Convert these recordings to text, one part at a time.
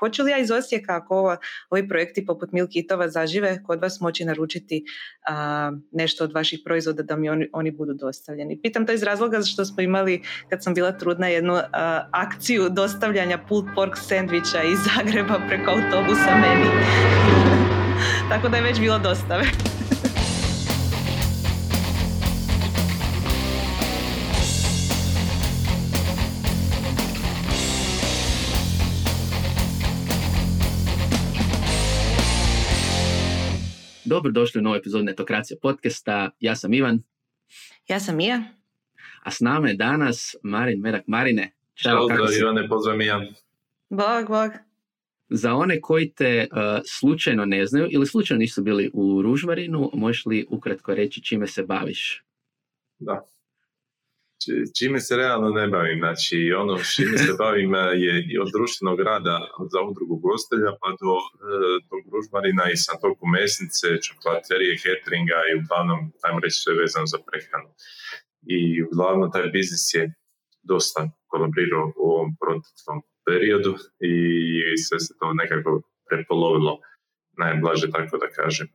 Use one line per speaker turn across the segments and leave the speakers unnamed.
Hoću li ja iz Osijeka ako ova, ovi projekti poput Milkitova zažive kod vas moći naručiti nešto od vaših proizvoda da mi oni, oni budu dostavljeni? Pitam to iz razloga što smo imali kad sam bila trudna jednu akciju dostavljanja pulled pork sandviča iz Zagreba preko autobusa meni. Tako da je već bilo dostave.
Dobrodošli u novu epizodu Netokracija podcasta. Ja sam Ivan.
Ja sam Mija.
A s nama je danas Marin Merak. Marine,
čao. Pozdrav Ivane, pozdrav Mija.
Bog, bog.
Za one koji te uh, slučajno ne znaju ili slučajno nisu bili u Ružmarinu, možeš li ukratko reći čime se baviš?
Da, čime se realno ne bavim. Znači, ono čime se bavim e, je od društvenog rada za udrugu gostelja pa do e, tog družmarina i sam toku mesnice, čokolaterije, cateringa i uglavnom, ajmo reći, sve vezano za prehranu. I uglavnom taj biznis je dosta kolaborirao u ovom proteklom periodu i sve se to nekako prepolovilo, najblaže tako da kažem.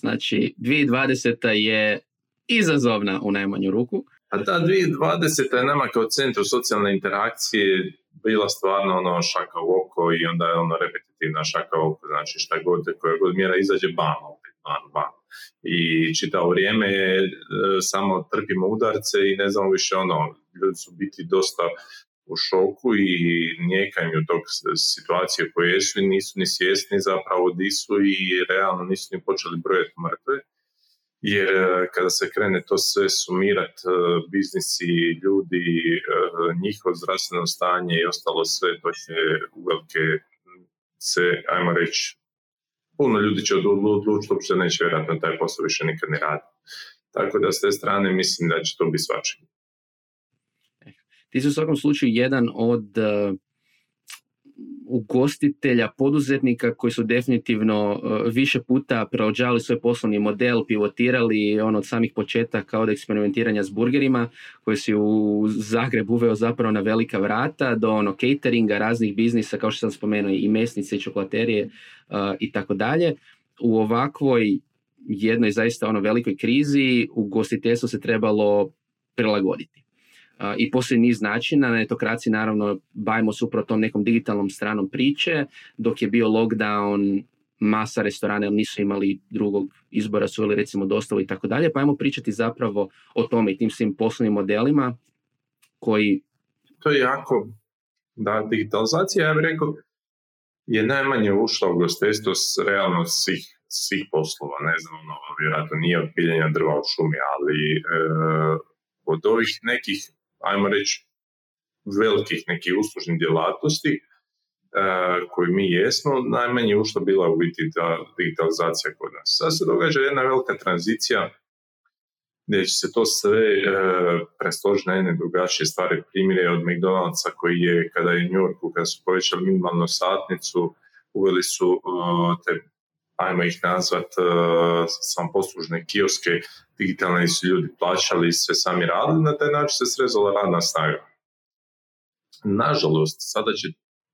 Znači, 2020. je izazovna u najmanju ruku.
A ta 2020. je nama kao centru socijalne interakcije bila stvarno ono šaka u oko i onda je ono repetitivna šaka u oko, znači šta god, koja god mjera izađe, bam, opet, bam, bam. I čitavo vrijeme je, e, samo trpimo udarce i ne znamo više ono, ljudi su biti dosta u šoku i njekaju tog situacije koje su i nisu ni svjesni zapravo di su i realno nisu ni počeli brojati mrtve jer e, kada se krene to sve sumirati, e, biznisi, ljudi, e, njihovo zdravstveno stanje i ostalo sve, to će uvelike se, ajmo reći, puno ljudi će odlučiti, uopće neće vjerojatno taj posao više nikad ne radi. Tako da s te strane mislim da će to biti svačanje.
Ti si u svakom slučaju jedan od ugostitelja, poduzetnika koji su definitivno e, više puta preođali svoj poslovni model, pivotirali on od samih početaka od eksperimentiranja s burgerima koji si u Zagreb uveo zapravo na velika vrata do ono cateringa, raznih biznisa kao što sam spomenuo i mesnice i čokolaterije e, i tako dalje. U ovakvoj jednoj zaista ono velikoj krizi ugostiteljstvo se trebalo prilagoditi i postoji niz načina. Na etokraciji naravno bavimo se upravo tom nekom digitalnom stranom priče, dok je bio lockdown, masa restorana nisu imali drugog izbora, su ili recimo dostavu i tako dalje, pa ajmo pričati zapravo o tome i tim svim poslovnim modelima koji...
To je jako, da, digitalizacija, ja bih rekao, je najmanje ušla u gostejstvo s realno svih, svih poslova, ne znam, ono, vjerojatno nije od piljenja drva u šumi, ali e, od ovih nekih ajmo reći, velikih nekih uslužnih djelatnosti e, koji mi jesmo, najmanje ušla bila u biti ta digitalizacija kod nas. Sad se događa jedna velika tranzicija gdje će se to sve e, prestožiti na jedne drugačije stvari. Primjer od McDonald'sa koji je, kada je u Yorku, kada su povećali minimalnu satnicu, uveli su e, te ajmo ih nazvat, uh, sam poslužne kioske, digitalne su ljudi plaćali, sve sami radili, na taj način se srezala radna snaga. Nažalost, sada će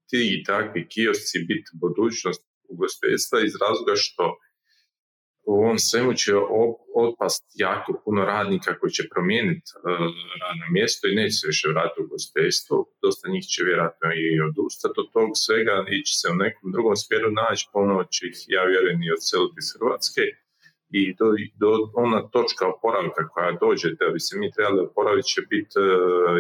ti i takvi kiosci biti budućnost ugostiteljstva iz razloga što u ovom svemu će otpast jako puno radnika koji će promijeniti uh, radno mjesto i neće se više vratiti u gostiteljstvo. Dosta njih će vjerojatno i odustati od tog svega, ići se u nekom drugom smjeru naći, ponovno će ih, ja vjerujem, i odseliti iz Hrvatske i do, do, ona točka oporavka koja dođe da bi se mi trebali oporaviti će biti uh,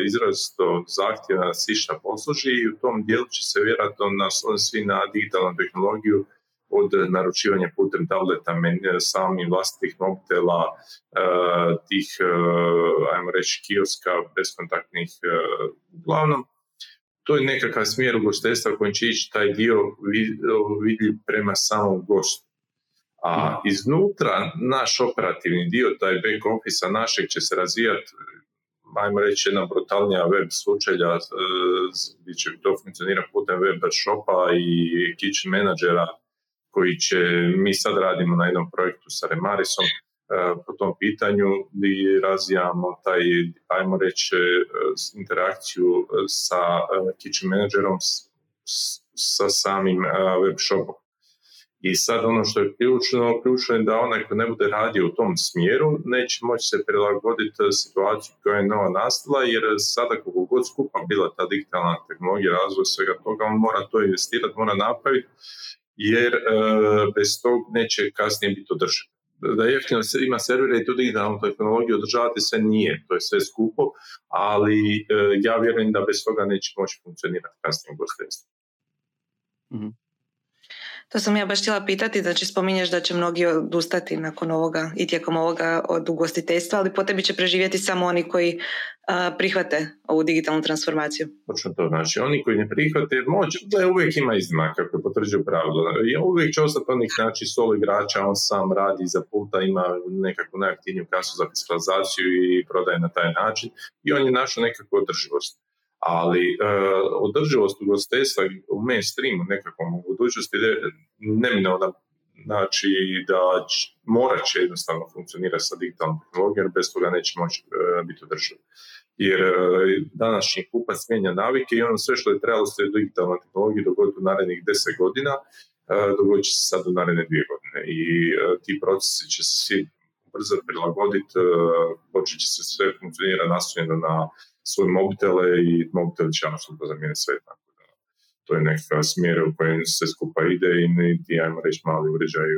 izrazito zahtjevna da se posluži i u tom dijelu će se vjerojatno nas svi na digitalnu tehnologiju od naručivanja putem tableta, samih vlastitih mobitela, e, tih, e, ajmo reći, kioska, beskontaktnih, uglavnom, to je nekakav smjer ugostiteljstva kojim će ići taj dio vidljiv prema samom gostu. A iznutra naš operativni dio, taj back office našeg će se razvijati ajmo reći jedna brutalnija web slučaja gdje će to funkcionirati putem web shopa i kitchen menadžera koji će, mi sad radimo na jednom projektu sa Remarisom e, po tom pitanju i razvijamo taj, ajmo reći, e, interakciju sa e, kitchen managerom sa samim web shopom. I sad ono što je ključno, ključno je da onaj ko ne bude radio u tom smjeru neće moći se prilagoditi situaciji koja je nova nastala jer sada kako god skupa bila ta digitalna tehnologija, razvoj svega toga, on mora to investirati, mora napraviti jer e, bez tog neće kasnije biti održiv. Da jeftino ima servere i tu digitalnu tehnologiju održavati sve nije, to je sve skupo, ali e, ja vjerujem da bez toga neće moći funkcionirati kasnije u gostestvu.
To sam ja baš htjela pitati, znači spominješ da će mnogi odustati nakon ovoga i tijekom ovoga od ugostiteljstva, ali po tebi će preživjeti samo oni koji prihvate ovu digitalnu transformaciju.
Točno to znači, oni koji ne prihvate, moć, da uvijek ima iznimaka koji potvrđuju pravilo. Uvijek će ostati onih znači solo igrača, on sam radi za puta, ima nekakvu najaktivniju kasu za fiskalizaciju i prodaje na taj način i on je našao nekakvu održivost ali e, održivost ugostiteljstva u mainstreamu nekakvom u budućnosti neminovna znači da morat će jednostavno funkcionirati sa digitalnom tehnologijom bez toga neće moći e, biti održivo. Jer e, današnji kupac mijenja navike i ono sve što je trebalo se digitalnoj tehnologiji dogoditi u narednih 10 godina, e, dogodit će se sad u naredne dvije godine. I e, ti procesi će se svi brzo prilagoditi, e, počet će se sve funkcionirati nastavljeno na svoje mobitele i mobitel će apsolutno zamijeniti sve tako da to je nekakav smjer u kojem se skupa ide i niti, ajmo reći, mali uređaj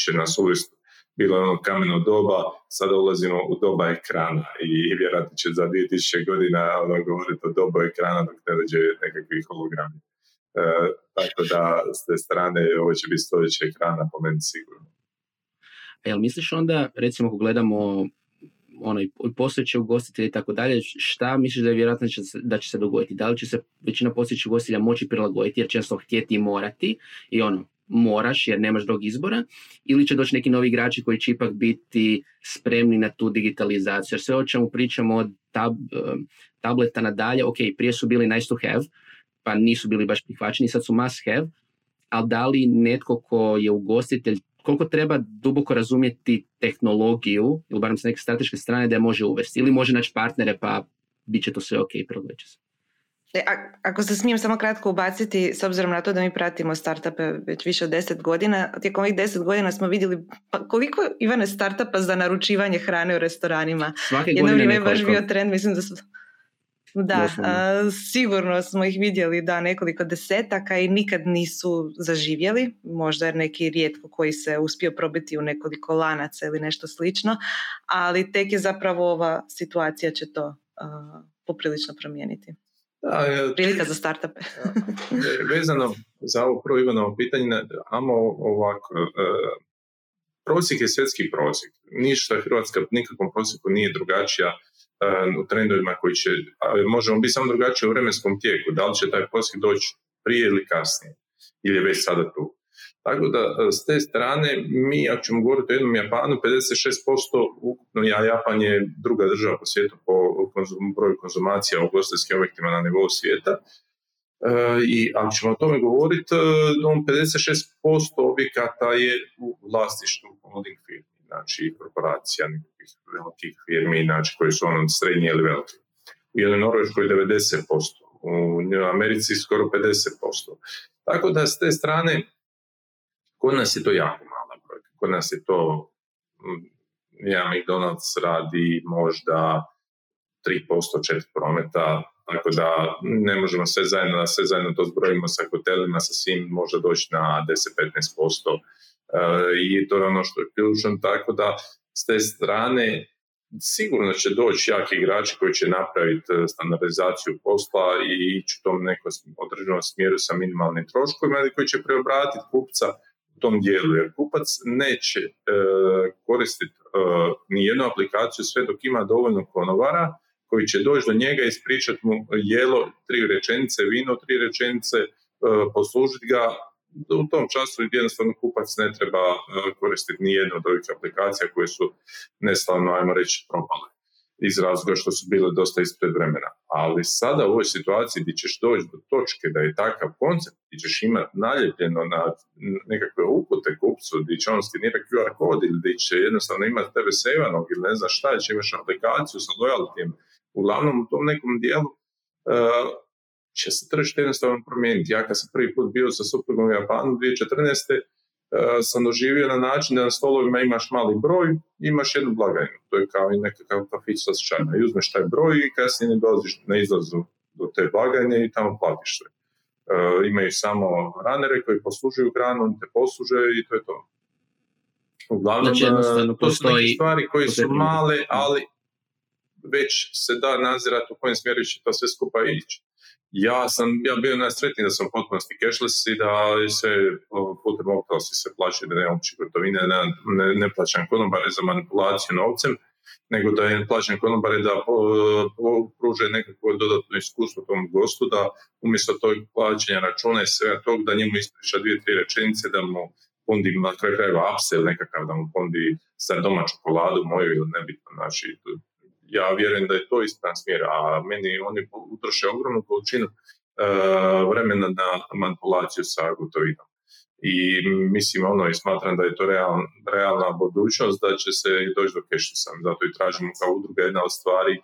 će nas uvijest bilo je ono kameno doba, sada ulazimo u doba ekrana i vjerojatno će za 2000 godina ono govoriti o dobu ekrana dok ne dođe nekakvi hologrami. E, tako da s te strane ovo će biti stoljeće ekrana po meni sigurno.
Jel misliš onda, recimo ako gledamo ono, postojeće ugostitelje i tako dalje, šta misliš da je vjerojatno će se, da će se dogoditi? Da li će se većina postojećih ugostitelja moći prilagoditi jer često htjeti i morati i ono, moraš jer nemaš drugog izbora ili će doći neki novi igrači koji će ipak biti spremni na tu digitalizaciju. Jer sve o čemu pričamo od tab, tableta nadalje, ok, prije su bili nice to have, pa nisu bili baš prihvaćeni, sad su must have, ali da li netko ko je ugostitelj koliko treba duboko razumjeti tehnologiju, ili barem s neke strateške strane, da je može uvesti. Ili može naći partnere, pa bit će to sve ok, prilagodit će se.
E, ako se smijem samo kratko ubaciti, s obzirom na to da mi pratimo startupe već više od deset godina, tijekom ovih deset godina smo vidjeli pa koliko Ivane startupa za naručivanje hrane u restoranima.
Svake Jedno godine
je baš bio trend, mislim da su da, sigurno smo ih vidjeli da nekoliko desetaka i nikad nisu zaživjeli, možda jer neki rijetko koji se uspio probiti u nekoliko lanaca ili nešto slično, ali tek je zapravo ova situacija će to poprilično promijeniti. Da, Prilika za startupe.
vezano za ovo prvo Ivanovo pitanje, amo ovako, e, prosjek je svjetski prosjek. Ništa Hrvatska nikakvom prosjeku nije drugačija u trendovima koji će, možemo biti samo drugačije u vremenskom tijeku, da li će taj prosjek doći prije ili kasnije, ili je već sada tu. Tako da s te strane mi, ako ćemo govoriti o jednom Japanu, 56% ukupno, ja Japan je druga država po svijetu po broju konzumacija u ugostiteljskim objektima na nivou svijeta. E, I ako ćemo o tome govoriti, 56% objekata je u vlasništvu holding znači korporacija, velikih firmi, znači koji su ono srednji ili veliki. U jednoj Norveškoj 90%, u Americi skoro 50%. Tako da s te strane, kod nas je to jako mala brojka. Kod nas je to, jedan McDonald's radi možda 3% četiri prometa, tako da ne možemo sve zajedno, sve zajedno to zbrojimo sa hotelima, sa svim može doći na 10-15%. E, I to je ono što je ključno, tako da s te strane sigurno će doći jaki igrači koji će napraviti e, standardizaciju posla i ići u tom nekom određenom smjeru sa minimalnim troškovima ili koji će preobratiti kupca u tom dijelu. Jer kupac neće e, koristiti e, ni jednu aplikaciju sve dok ima dovoljno konovara koji će doći do njega i ispričati mu jelo, tri rečenice, vino, tri rečenice, e, poslužiti ga u tom času jednostavno kupac ne treba e, koristiti ni jednu od ovih aplikacija koje su neslavno, ajmo reći, propale iz razloga što su bile dosta ispred vremena. Ali sada u ovoj situaciji gdje ćeš doći do točke da je takav koncept, gdje ćeš imati naljepljeno na nekakve upute kupcu, gdje će on skenirati QR kod ili gdje će jednostavno imati tebe sevanog ili ne znam šta, će imaš aplikaciju sa lojaltijem, uglavnom u tom nekom dijelu uh, će se tržište jednostavno promijeniti. Ja kad sam prvi put bio sa suprugom u Japanu 2014. Uh, sam doživio na način da na stolovima imaš mali broj, imaš jednu blagajnu. To je kao i nekakav kafić sa I uzmeš taj broj i kasnije ne dolaziš na izlazu do te blagajne i tamo platiš sve. Uh, imaju samo ranere koji poslužuju hranu, te posluže i to je to. Uglavnom, znači, to su neke stvari koje su male, ali već se da nazirati u kojem smjeru će to sve skupa ići. Ja sam, ja bio najsretniji da sam potpunosti cashless i da se putem optalosti se plaća da nemam gotovine, ne, ne, ne plaćam konobare za manipulaciju novcem, nego da je plaćam konobare da pruže nekakvo dodatno iskustvo tom gostu, da umjesto tog plaćanja računa i svega tog, da njemu ispriča dvije, tri rečenice, da mu pondi na kraju krajeva upsell nekakav, da mu pondi sa doma čokoladu moju ili nebitno, znači ja vjerujem da je to ispravan smjer, a meni oni utroše ogromnu količinu uh, vremena na manipulaciju sa gotovinom. I mislim ono i smatram da je to real, realna budućnost da će se doći do sam Zato i tražimo kao udruga jedna od stvari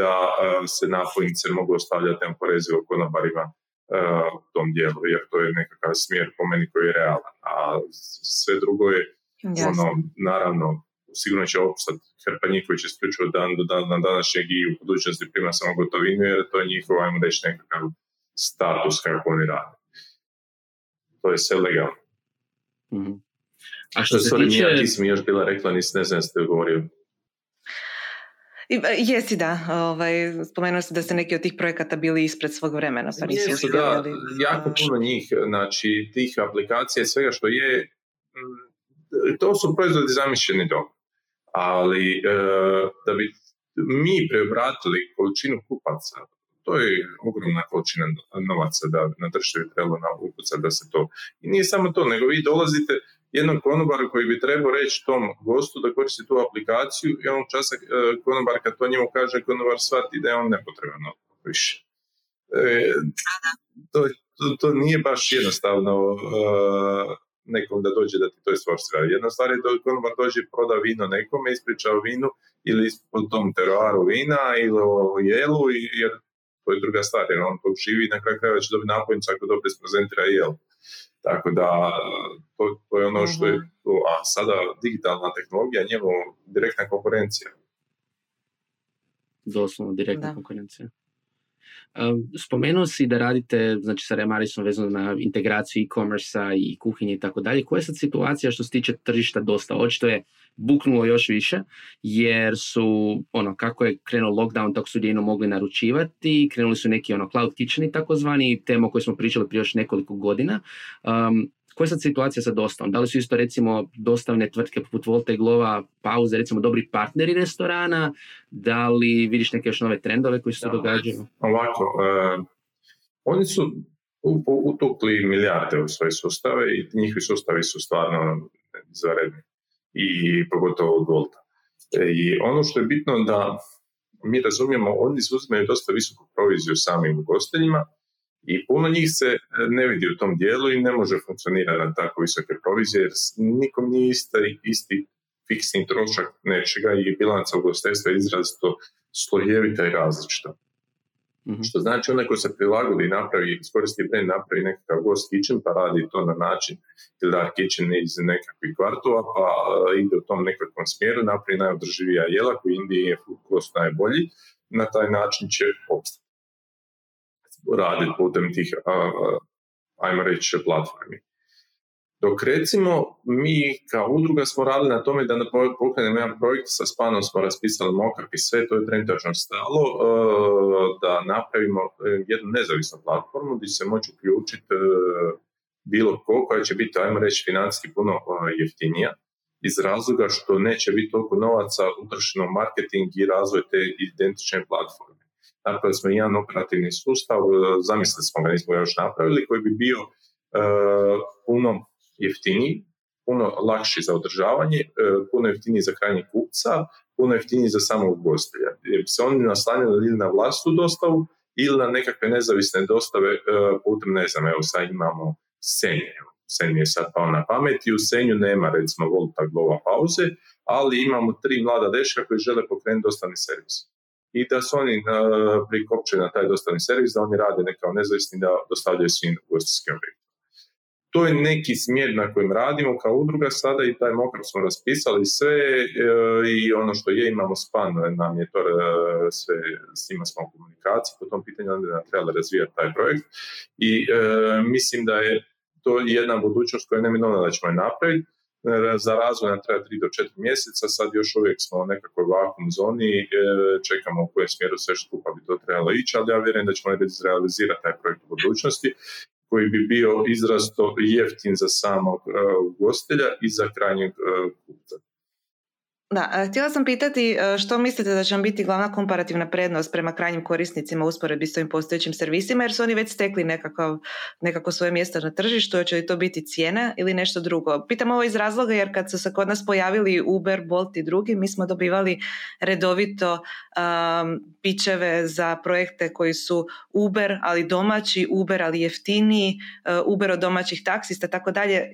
da uh, se napojnice mogu ostavljati neoporezivo konobarima uh, u tom dijelu, jer to je nekakav smjer po meni koji je realan. A sve drugo je ono, naravno sigurno će opstati hrpa njih koji će isključivo dan do dan, na današnjeg i u budućnosti prima samo gotovinu, jer to je njihov, ajmo reći, nekakav status kako oni rade. To je sve legalno. Mm-hmm. A što se tiče... Ja, ti si mi još bila rekla, nisi, ne znam ste govorio.
Jesi da, ovaj, spomenuo ste da ste neki od tih projekata bili ispred svog vremena.
Pa Jesu, da, jako puno njih, znači tih aplikacija i svega što je, to su proizvodi zamišljeni dobro ali e, da bi mi preobratili količinu kupaca, to je ogromna količina novaca da na bi trebalo na da se to... I nije samo to, nego vi dolazite jednom konobaru koji bi trebao reći tom gostu da koristi tu aplikaciju i on časa e, konobar kad to njemu kaže, konobar shvati da je on nepotreban više. E, to, to, to, nije baš jednostavno nekom da dođe da ti to isforsira. Jedna stvar je da konobar dođe i proda vino nekome, ispriča o vinu ili po tom teroaru vina ili o jelu, jer to je druga stvar, jer on to živi i na kraju krajeva će dobiti napojnicu ako dobro isprezentira jel. Tako da, to, to je ono što je, mhm. a sada digitalna tehnologija, njemu direktna konkurencija.
Doslovno direktna konkurencija. Spomenuo si da radite znači, sa Remarisom vezano na integraciju e-commerce i kuhinje i tako dalje. Koja je sad situacija što se tiče tržišta dosta? Očito je buknulo još više jer su, ono, kako je krenuo lockdown, tako su jedino mogli naručivati, krenuli su neki ono cloud kitcheni takozvani, tema o kojoj smo pričali prije još nekoliko godina. Um, koja je sad situacija sa dostavom? Da li su isto recimo dostavne tvrtke poput Volta i Glova, pauze, recimo dobri partneri restorana? Da li vidiš neke još nove trendove koji se događaju?
Ovako, uh, oni su utukli milijarde u svoje sustave i njihovi sustavi su stvarno zaredni i pogotovo od Volta. E, I ono što je bitno da mi razumijemo, oni uzimaju dosta visoku proviziju samim ugostiteljima, i puno njih se e, ne vidi u tom dijelu i ne može funkcionirati na tako visoke provizije jer nikom nije isti, isti fiksni trošak nečega i bilanca ugostiteljstva je izrazito slojevita i različita. mm Što znači onaj ko se prilagodi i napravi, iskoristi brand, napravi nekakav gost kitchen pa radi to na način ili dark kitchen iz nekakvih kvartova pa e, ide u tom nekakvom smjeru, napravi najodrživija jela koji Indiji je food cost najbolji, na taj način će opstati raditi putem tih, ajmo reći, platformi. Dok recimo mi kao udruga smo radili na tome da pokrenemo jedan projekt sa Spanom smo raspisali mokap i sve, to je trenutačno stalo, e, da napravimo e, jednu nezavisnu platformu gdje se moći uključiti e, bilo ko koja će biti, ajmo reći, financijski puno jeftinija iz razloga što neće biti toliko novaca utrošeno u marketing i razvoj te identične platforme napravili smo jedan operativni sustav, e, zamislili smo ga, nismo još napravili, koji bi bio e, puno jeftiniji, puno lakši za održavanje, e, puno jeftiniji za krajnji kupca, puno jeftiniji za samog ugostitelja. Jer se oni naslanjali ili na vlastu dostavu ili na nekakve nezavisne dostave putem, ne znam, evo sad imamo Senje, Senje je sad pao na pamet i u Senju nema recimo volta glova pauze, ali imamo tri mlada deška koji žele pokrenuti dostavni servis i da su oni prikopčeni na taj dostavni servis, da oni rade ne kao nezavisni da dostavljaju svim ugostiteljskim objektima. To je neki smjer na kojem radimo kao udruga sada i taj mokar smo raspisali sve e, i ono što je imamo span nam je to e, sve, s njima smo u komunikaciji po tom pitanju, onda nam trebali razvijati taj projekt i e, mislim da je to jedna budućnost koja je neminovna da ćemo je napraviti. Za razvoj nam treba 3 do 4 mjeseca, sad još uvijek smo u nekakvoj vakum zoni, čekamo u kojem smjeru sve skupa bi to trebalo ići, ali ja vjerujem da ćemo realizirati taj projekt u budućnosti koji bi bio izrasto jeftin za samog uh, ugostitelja i za krajnjeg kupca.
Da, e, htjela sam pitati e, što mislite da će vam biti glavna komparativna prednost prema krajnjim korisnicima u usporedbi s ovim postojećim servisima jer su oni već stekli nekakav, nekako svoje mjesto na tržištu, će li to biti cijena ili nešto drugo. Pitam ovo iz razloga jer kad su se kod nas pojavili Uber, Bolt i drugi, mi smo dobivali redovito um, pičeve za projekte koji su Uber, ali domaći, Uber, ali jeftiniji, uh, Uber od domaćih taksista, tako dalje.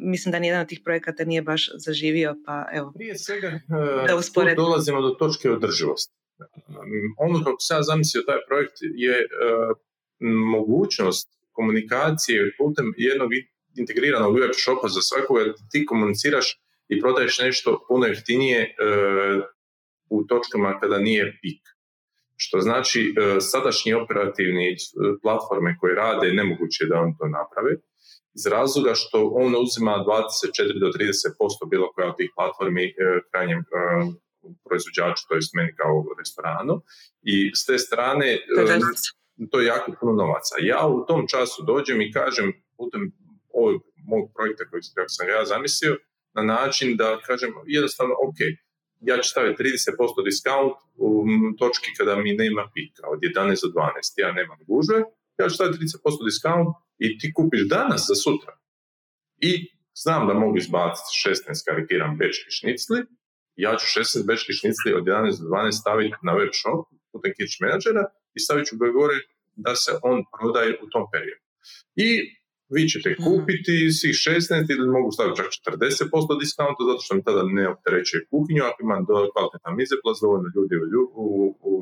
mislim da nijedan od tih projekata nije baš zaživio, pa evo.
Prije svega da dolazimo do točke održivosti. Ono kako sam ja zamislio taj projekt je e, mogućnost komunikacije putem jednog integriranog web shopa za svakoga da ti komuniciraš i prodaješ nešto puno jeftinije e, u točkama kada nije pik. Što znači e, sadašnji operativni platforme koje rade nemoguće da on to naprave iz razloga što on uzima 24 do 30% bilo koja od tih platformi e, krajnjem e, proizvođaču, to jest meni kao restoranu. I s te strane e, to je jako puno novaca. Ja u tom času dođem i kažem putem ovog mog projekta koji sam ja zamislio, na način da kažem jednostavno ok, ja ću staviti 30% discount u točki kada mi nema pika od 11 do 12, ja nemam gužve, ja ću staviti 30% discount i ti kupiš danas za sutra. I znam da mogu izbaciti 16 karikiram bečki šnicli, ja ću 16 bečki šnicli od 11 do 12 staviti na web shop putem Kitch Managera i stavit ću gore da se on prodaje u tom periodu. I vi ćete mhm. kupiti svih 16 ili mogu staviti čak 40% diskonta zato što mi tada ne opterećuje kuhinju, ako imam do kvalitetan mizeplaz, dovoljno ljudi u, u, u,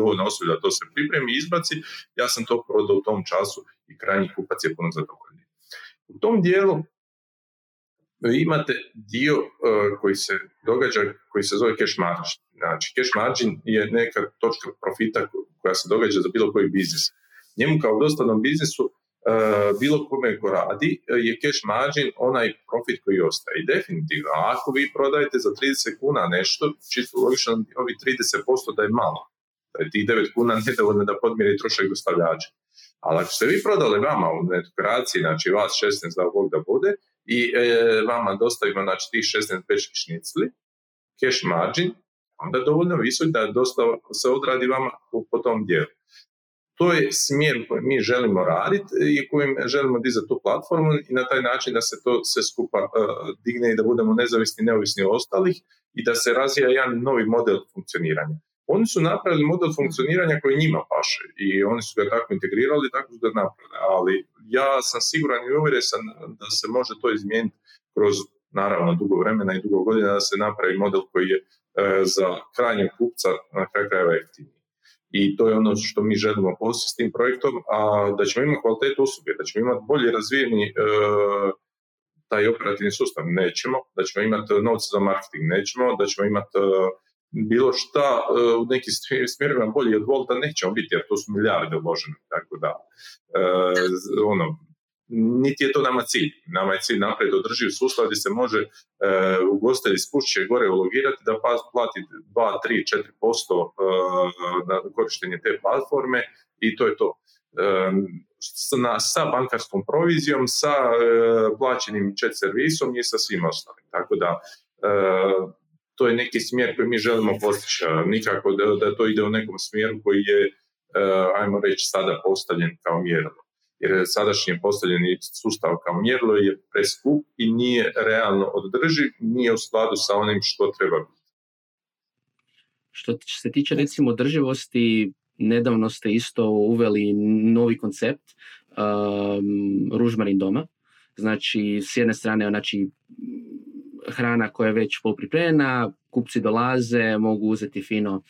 dovoljno, osoblja da to se pripremi i izbaci, ja sam to prodao u tom času i krajnji kupac je puno zadovoljniji. U tom dijelu imate dio uh, koji se događa, koji se zove cash margin. Znači, cash margin je neka točka profita koja se događa za bilo koji biznis. Njemu kao u dostavnom biznisu E, bilo kome ko radi e, je cash margin onaj profit koji ostaje. I definitivno, ako vi prodajete za 30 kuna nešto, čisto logično ovi 30% da je malo. Da je tih 9 kuna nedovoljno da podmiri trošak dostavljača. Ali ako ste vi prodali vama u netokraciji, znači vas 16 da Bog da bude, i e, vama dostavimo znači, tih 16 pečki šnicli, cash margin, onda dovoljno visok da dosta se odradi vama po tom dijelu to je smjer koji mi želimo raditi i kojim želimo dizati tu platformu i na taj način da se to sve skupa uh, digne i da budemo nezavisni neovisni od ostalih i da se razvija jedan novi model funkcioniranja. Oni su napravili model funkcioniranja koji njima paše i oni su ga tako integrirali tako su ga napravili, ali ja sam siguran i uvjeren sam da se može to izmijeniti kroz naravno dugo vremena i dugo godina da se napravi model koji je uh, za krajnjeg kupca na kraju krajeva jeftiniji i to je ono što mi želimo postići s tim projektom, a da ćemo imati kvalitetu usluge, da ćemo imati bolje razvijeni e, taj operativni sustav, nećemo, da ćemo imati novce za marketing, nećemo, da ćemo imati e, bilo šta e, u nekim smjerovima bolje od Volta, nećemo biti, jer to su milijarde uložene, tako da, ono, niti je to nama cilj. Nama je cilj napraviti održiv sustav gdje se može e, ugostitelj iz gore ulogirati da pa, plati 2, 3, 4% e, na korištenje te platforme i to je to. E, na, sa bankarskom provizijom, sa e, plaćenim chat servisom i sa svim ostalim. Tako da e, to je neki smjer koji mi želimo postići. Nikako da, to ide u nekom smjeru koji je, e, ajmo reći, sada postavljen kao mjerilo jer sadašnji postavljeni sustav kao mjerilo je preskup i nije realno održiv, nije u skladu sa onim što treba biti.
Što se tiče recimo održivosti, nedavno ste isto uveli novi koncept um, Ružmarin doma. Znači, s jedne strane, znači, hrana koja je već polupripremljena, kupci dolaze, mogu uzeti fino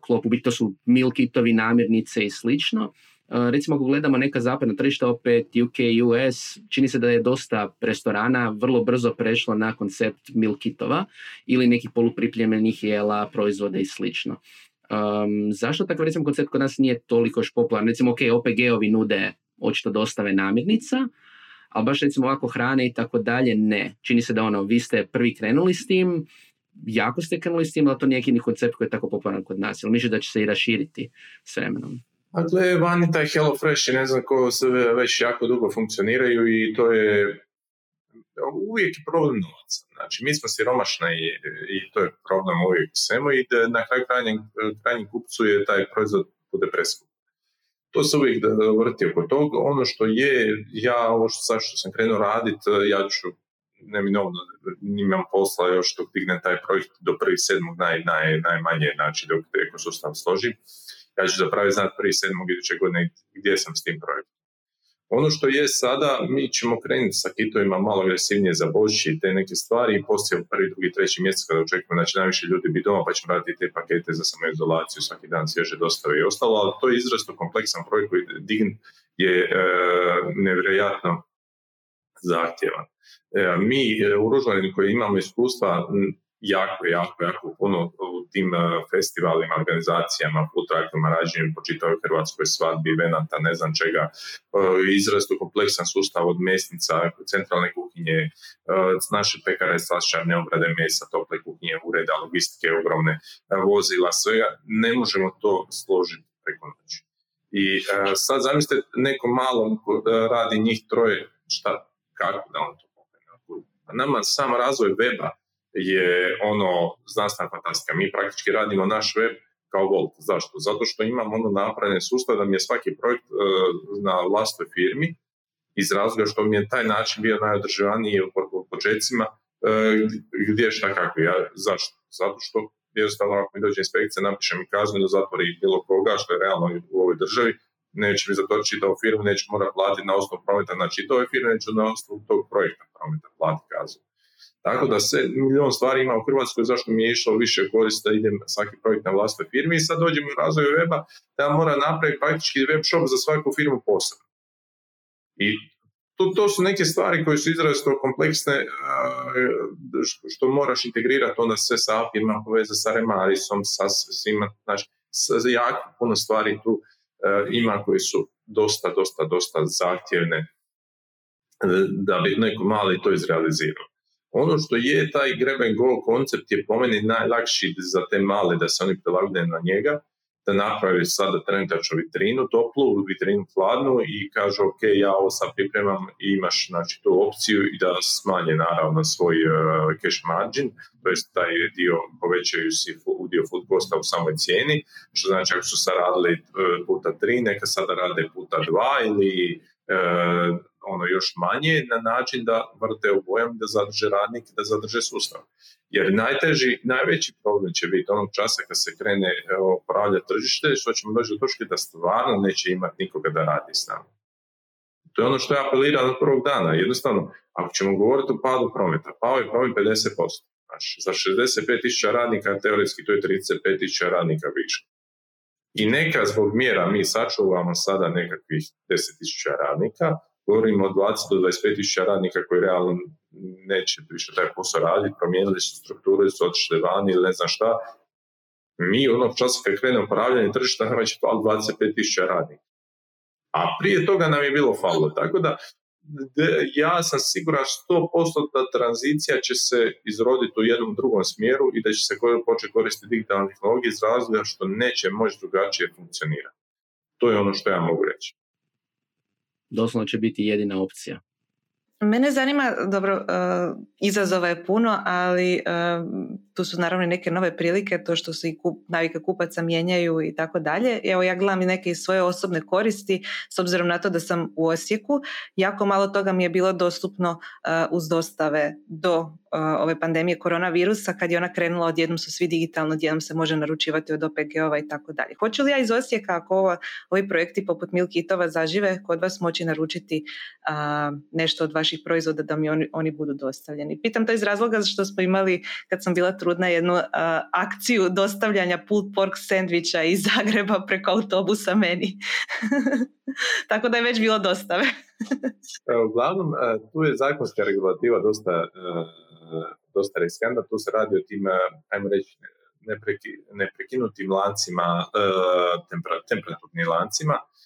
klopu, biti to su meal kitovi, namirnice i slično. Recimo ako gledamo neka zapadna tržišta, opet UK, US, čini se da je dosta restorana vrlo brzo prešlo na koncept meal kitova ili nekih polupripremljenih jela, proizvoda i slično. Um, zašto takav recimo koncept kod nas nije toliko još popularan? Recimo, ok, OPG-ovi nude očito dostave namirnica, ali baš recimo ovako hrane i tako dalje, ne. Čini se da ono, vi ste prvi krenuli s tim, jako ste krenuli s tim, ali to nije neki koncept koji je tako popularan kod nas. Ili misliš da će se i raširiti s vremenom?
Dakle, vani taj HelloFresh i ne znam ko se već jako dugo funkcioniraju i to je uvijek je problem novaca. Znači, mi smo siromašni i, i to je problem uvijek svemu i na kraju krajnjem, krajnjem kupcu je taj proizvod bude preskup. To se uvijek vrti oko toga. Ono što je, ja ovo što sad što sam krenuo raditi, ja ću neminovno imam posla još dok dignem taj projekt do prvi sedmog naj, naj, najmanje, znači dok ekosustav složi. Ja ću zapravo znati prvi sedmog iduće godine gdje sam s tim projektom. Ono što je sada, mi ćemo krenuti sa kitovima malo agresivnije za Božić i te neke stvari i poslije u prvi, drugi, treći mjesec kada očekujemo da će najviše ljudi biti doma pa ćemo raditi te pakete za samoizolaciju, svaki dan svježe dostave i ostalo, ali to je izrazito kompleksan projekt koji dign je e, nevjerojatno zahtjevan. E, mi e, u Rožlaninu koji imamo iskustva jako, jako, jako puno u tim uh, festivalima, organizacijama, putrakama, rađenjem po čitavoj Hrvatskoj svadbi, venata, ne znam čega, uh, izrazito kompleksan sustav od mesnica, centralne kuhinje, uh, naše pekare, slašarne obrade mesa, tople kuhinje, ureda, logistike, ogromne vozila, svega, ne možemo to složiti preko noći. I sad zamislite, neko malo radi njih troje, šta, kako da on to pokrene? Nama sam razvoj weba je ono znanstvena fantastika. Mi praktički radimo naš web kao Volt. Zašto? Zato što imamo ono napravljen sustav da mi je svaki projekt e, na vlastnoj firmi iz razloga što mi je taj način bio najodržavaniji u početcima e, gdje šta kako. Ja, zašto? Zato što jednostavno ako mi dođe inspekcija napiše mi kaznu da zatvori bilo koga što je realno u ovoj državi, neće mi zatvoriti čitavu firmu, neće morati platiti na osnovu prometa na čitave firme, neće na osnovu tog projekta prometa platiti kaznu. Tako da se milion stvari ima u Hrvatskoj zašto mi je išlo više korista idem svaki projekt na vlastnoj firmi i sad dođem u razvoj weba da mora napraviti praktički web shop za svaku firmu posebno. I to, to su neke stvari koje su izrazito kompleksne što moraš integrirati onda sve sa API-ima poveze sa Remarisom, sa svima, znači jako puno stvari tu ima koji su dosta, dosta, dosta zahtjevne da bi neko mali to izrealizirao. Ono što je taj grab and go koncept je po meni najlakši za te male da se oni prilagode na njega, da napravi sada trenutačno vitrinu toplu, vitrinu hladnu i kažu ok, ja ovo sad pripremam i imaš znači, tu opciju i da smanje naravno svoj uh, cash margin, to jest taj dio povećaju si udio food costa u samoj cijeni, što znači ako su sad radili uh, puta tri, neka sada rade puta dva ili uh, ono još manje na način da vrte obojam da zadrže radnik da zadrže sustav. Jer najteži, najveći problem će biti onog časa kad se krene upravljati tržište, što ćemo doći do točke da stvarno neće imati nikoga da radi s nama. To je ono što je apelirano od prvog dana. Jednostavno, ako ćemo govoriti o padu prometa, pao je promet 50%. Znači, za 65.000 radnika, teoretski to je 35.000 radnika više. I neka zbog mjera mi sačuvamo sada nekakvih 10.000 radnika, govorimo o 20 do 25 tisuća radnika koji realno neće više taj posao raditi, promijenili su strukturu, su otišli vani ili ne znam šta. Mi onog časa kad krenemo upravljanje tržišta, nama će fali 25 tisuća radnika. A prije toga nam je bilo falo. Tako da ja sam siguran 100% da tranzicija će se izroditi u jednom drugom smjeru i da će se početi koristiti digitalne tehnologije iz razloga što neće moći drugačije funkcionirati. To je ono što ja mogu reći
doslovno će biti jedina opcija.
Mene zanima, dobro, uh, izazova je puno, ali uh, tu su naravno neke nove prilike, to što se i kup, navike kupaca mijenjaju i tako dalje. Evo ja gledam i neke svoje osobne koristi, s obzirom na to da sam u Osijeku, jako malo toga mi je bilo dostupno uh, uz dostave do ove pandemije koronavirusa, kad je ona krenula odjednom su svi digitalno, odjednom se može naručivati od OPG-ova i tako dalje. Hoće li ja iz Osijeka, ako ovo, ovi projekti poput Milkitova zažive, kod vas moći naručiti nešto od vaših vaših proizvoda da mi oni, oni budu dostavljeni. Pitam to iz razloga što smo imali kad sam bila trudna jednu akciju dostavljanja pulled pork sandviča iz Zagreba preko autobusa meni. Tako da je već bilo dostave.
Uglavnom, tu je zakonska regulativa dosta, dosta riskanta. Tu se radi o tim, ajmo reći, neprekinutim lancima, temperaturnim lancima, e,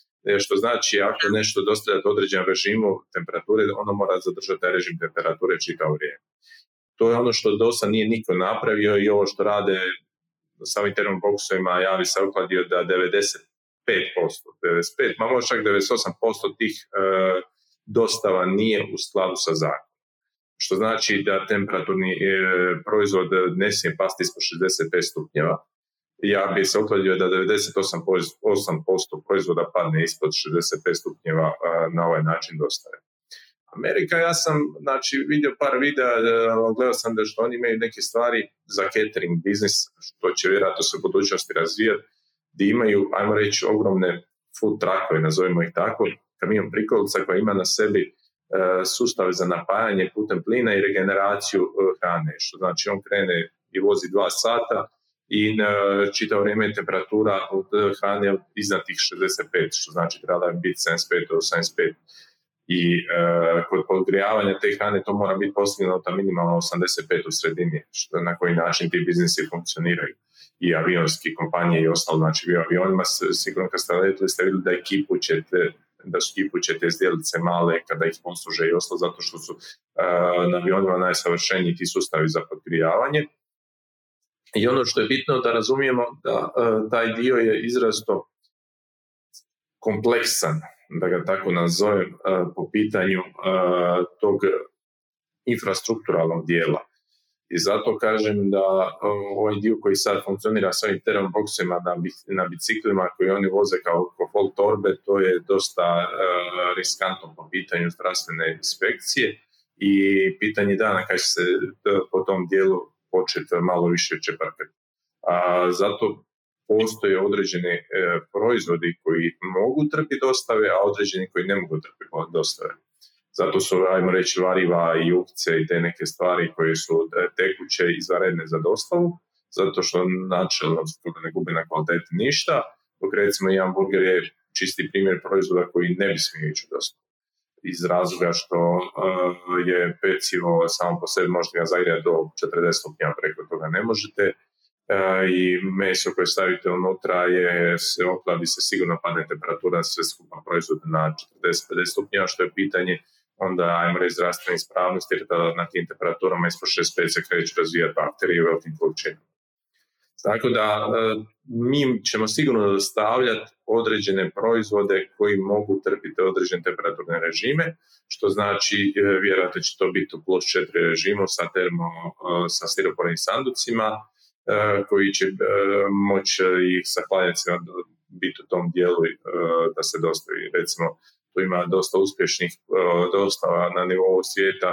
što znači ako nešto dostavljate određenom režimu temperature, ono mora zadržati taj režim temperature čitavo vrijeme. To je ono što dosta nije niko napravio i ovo što rade samim termoboksovima, ja bi se ukladio da 95%, 95, ma možda čak 98% tih e, dostava nije u skladu sa zakonom. Što znači da temperaturni e, proizvod ne smije pasti ispod 65 stupnjeva. Ja bi se ukladio da 98% proizvoda padne ispod 65 stupnjeva na ovaj način dostave. Amerika, ja sam znači, vidio par videa, e, gledao sam da što oni imaju neke stvari za catering biznis, što će vjerojatno se u budućnosti razvijati, gdje imaju, ajmo reći, ogromne food truckove, nazovimo ih tako, kamion prikolica koja ima na sebi e, sustav za napajanje putem plina i regeneraciju e, hrane, što znači on krene i vozi dva sata i čitavo vrijeme temperatura od hrane iznad tih 65, što znači trebala biti 75 do 75 i e, kod podgrijavanja te hrane to mora biti postignuto minimalno 85 u sredini, što, na koji način ti biznisi funkcioniraju i avionski kompanije i ostalo, znači vi avionima sigurno kad ste letili ste vidjeli da ekipu ćete da su ekipu ćete zdjelice male kada ih posluže i ostalo zato što su uh, na avionima najsavršeniji ti sustavi za podgrijavanje. I ono što je bitno da razumijemo da uh, taj dio je izrazito kompleksan da ga tako nazovem, e, po pitanju e, tog infrastrukturalnog dijela. I zato kažem da e, ovaj dio koji sad funkcionira s ovim terran boxima na, biciklima koji oni voze kao alkohol torbe, to je dosta riskantno po pitanju zdravstvene inspekcije i pitanje dana kad će se po tom dijelu početi malo više čeprkati. A zato postoje određene e, proizvodi koji mogu trpiti dostave, a određeni koji ne mogu trpiti dostave. Zato su, ajmo reći, variva i jukce i te neke stvari koje su e, tekuće i izvanredne za dostavu, zato što načelno ne gubi na kvaliteti ništa, dok recimo jedan burger je čisti primjer proizvoda koji ne bi smio ići. Iz razloga što uh, je pecivo samo po sebi možete ga zagrijati do 40 stupnja, preko toga ne možete, E, i meso koje stavite unutra je, se okladi se sigurno padne temperatura sve skupa proizvode na 40-50 stupnjeva, što je pitanje onda ajmo reći zdravstvene ispravnosti, jer tada na tim temperaturama ispod 65 se kreću razvijati bakterije u velikim količinama. Tako da e, mi ćemo sigurno dostavljati određene proizvode koji mogu trpiti određene temperaturne režime, što znači e, vjerojatno će to biti u plus 4 režimu sa termo, sa stiropornim sanducima, E, koji će e, moći i sa hladnjacima biti u tom dijelu e, da se dostavi. Recimo, tu ima dosta uspješnih dostava na nivou svijeta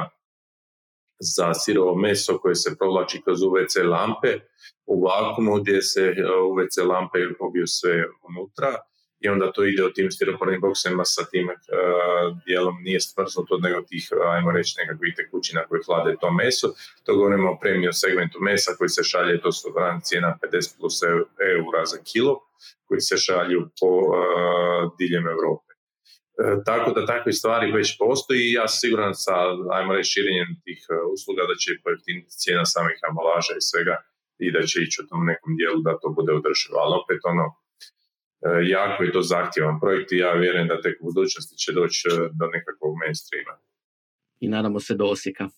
za sirovo meso koje se provlači kroz UVC lampe u vakumu gdje se UVC lampe pobiju sve unutra i onda to ide u tim stiropornim boksima sa tim uh, dijelom nije smrznuto nego tih, ajmo reći, nekakvih tekućina koji hlade to meso. To govorimo o premiju segmentu mesa koji se šalje, to su cijena 50 plus eura za kilo, koji se šalju po uh, diljem Europe. Uh, tako da takve stvari već postoji i ja sam siguran sa, ajmo reći, širenjem tih usluga da će pojeftiniti cijena samih ambalaža i svega i da će ići u tom nekom dijelu da to bude održivo. Ali opet ono, E, jako je to zahtjevan projekt i ja vjerujem da tek u budućnosti će doći e, do nekakvog mainstreama.
I nadamo se do Osijeka.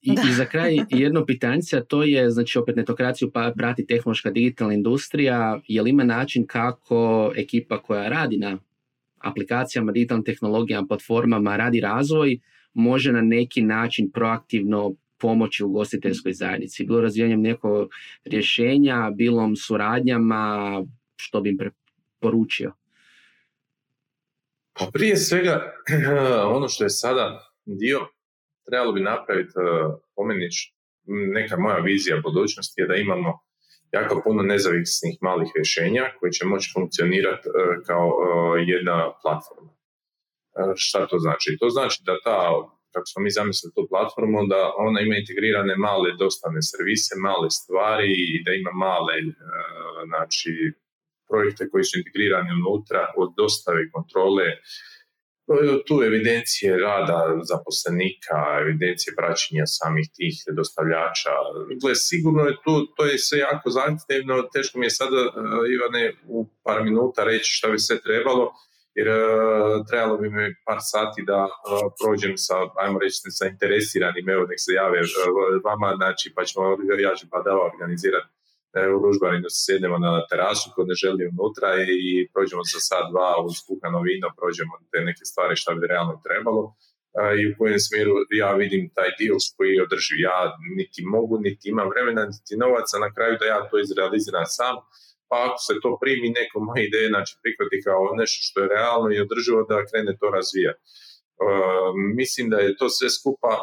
i, I za kraj jedno pitanje, to je, znači opet netokraciju pa prati tehnološka digitalna industrija, je li ima način kako ekipa koja radi na aplikacijama, digitalnim tehnologijama, platformama, radi razvoj, može na neki način proaktivno pomoći ugostiteljskoj zajednici, bilo razvijanjem nekog rješenja, bilom suradnjama, što bi im preporučio?
Pa prije svega, ono što je sada dio, trebalo bi napraviti pomenić e, neka moja vizija budućnosti je da imamo jako puno nezavisnih malih rješenja koje će moći funkcionirati e, kao e, jedna platforma. šta to znači? To znači da ta, kako smo mi zamislili tu platformu, da ona ima integrirane male dostavne servise, male stvari i da ima male znači, projekte koji su integrirani unutra od dostave kontrole, tu evidencije rada zaposlenika, evidencije praćenja samih tih dostavljača. Gle, sigurno je tu, to je sve jako zahtjevno, teško mi je sada, uh, Ivane, u par minuta reći što bi sve trebalo, jer uh, trebalo bi mi par sati da uh, prođem sa, ajmo reći, sa interesiranim, evo nek se jave vama, znači pa ćemo, ja ću pa da organizirati u Ružbarinu sjednemo na terasu ko ne želi unutra i prođemo za sad dva uz kuhano vino, prođemo te neke stvari što bi realno trebalo i u kojem smjeru ja vidim taj dio koji je održiv. Ja niti mogu, niti imam vremena, niti novaca na kraju da ja to izrealiziram sam, pa ako se to primi neko moje ideje, znači prihvati kao nešto što je realno i održivo da krene to razvijati. mislim da je to sve skupa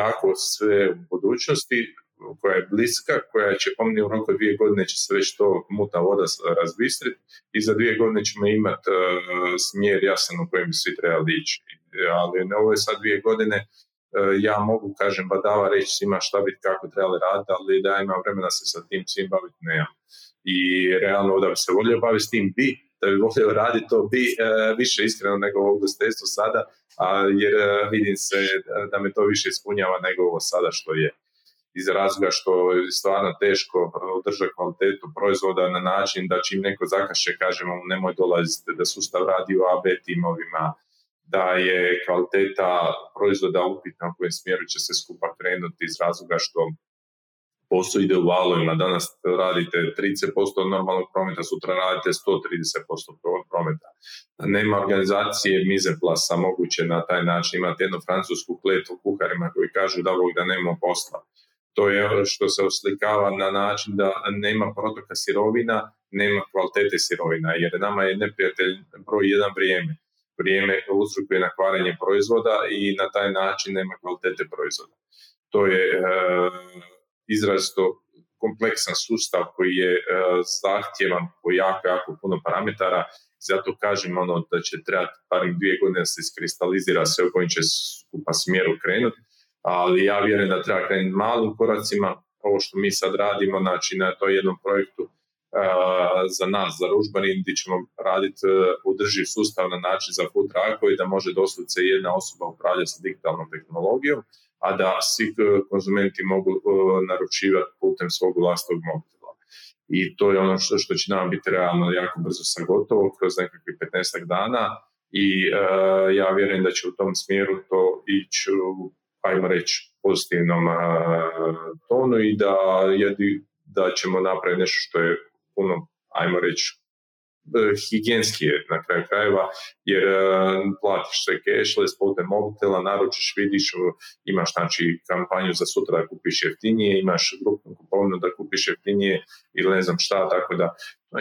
jako sve u budućnosti, koja je bliska, koja će po u roku dvije godine će se već to muta voda razbistriti i za dvije godine ćemo imati uh, smjer jasan u kojem bi svi trebali ići. Ali ne, ovo je sad dvije godine, uh, ja mogu, kažem, badava reći svima šta bi kako trebali raditi, ali da imam vremena se sa tim svim baviti, nemam. I realno da bi se volio baviti s tim bi, da bi volio raditi to bi uh, više iskreno nego ovo gostiteljstvo sada, a, jer vidim se da me to više ispunjava nego ovo sada što je iz razloga što je stvarno teško održati kvalitetu proizvoda na način da čim neko zakaše kažemo nemoj dolaziti da sustav radi u AB timovima, da je kvaliteta proizvoda upitna u kojem smjeru će se skupa krenuti iz razloga što posao ide u valovima, danas radite 30% normalnog prometa, sutra radite 130% prometa. Nema organizacije mize plasa moguće na taj način. Imati jednu francusku kletu kuharima koji kažu da Bog da nema posla to je ono što se oslikava na način da nema protoka sirovina, nema kvalitete sirovina, jer nama je neprijatelj broj jedan vrijeme. Vrijeme uzrokuje na kvarenje proizvoda i na taj način nema kvalitete proizvoda. To je e, izrazito kompleksan sustav koji je e, zahtjevan po jako, jako puno parametara zato kažem ono da će trebati barem dvije godine da se iskristalizira sve u kojim će skupa smjeru krenuti ali ja vjerujem da treba krenuti malim koracima, ovo što mi sad radimo, znači na to jednom projektu za nas, za Ružbanin, gdje ćemo raditi uh, udrživ sustav na način za food i da može doslovce jedna osoba upravljati sa digitalnom tehnologijom, a da svi uh, konzumenti mogu naručivati putem svog vlastnog mobitela. I to je ono što, što će nam biti realno jako brzo sa gotovo, kroz nekakvih 15 dana i ja vjerujem da će u tom smjeru to ići ajmo reći, pozitivnom tonu i da, da ćemo napraviti nešto što je puno, ajmo reći, e, higijenski je na kraju krajeva, jer e, platiš sve cashless putem mobitela, naručiš, vidiš, imaš znači kampanju za sutra da kupiš jeftinije, imaš grupnu kupovinu da kupiš jeftinije ili ne znam šta, tako da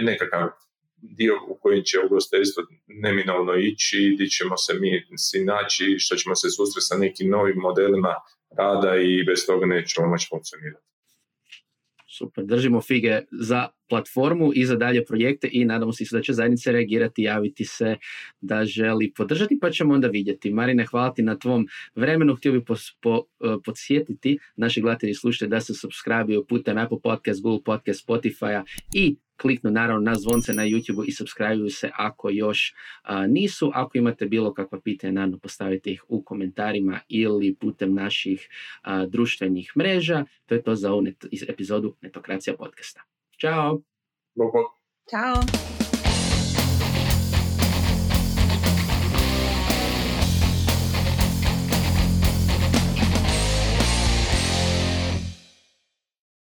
nekakav dio u kojem će ugostiteljstvo neminovno ići, gdje ćemo se mi svi naći, što ćemo se susreti sa nekim novim modelima rada i bez toga nećemo moći funkcionirati.
Super, držimo fige za platformu i za dalje projekte i nadamo se da će zajednice reagirati, javiti se da želi podržati, pa ćemo onda vidjeti. Marine, hvala ti na tvom vremenu. Htio bih po, uh, podsjetiti naši gledatelji slušajte da se subscribe putem Apple Podcast, Google Podcast, Spotify i kliknu naravno na zvonce na YouTube i subscribe se ako još nisu. Ako imate bilo kakva pitanja, naravno postavite ih u komentarima ili putem naših društvenih mreža. To je to za ovu epizodu Netokracija podcasta. Ćao!
Bog,
Ćao!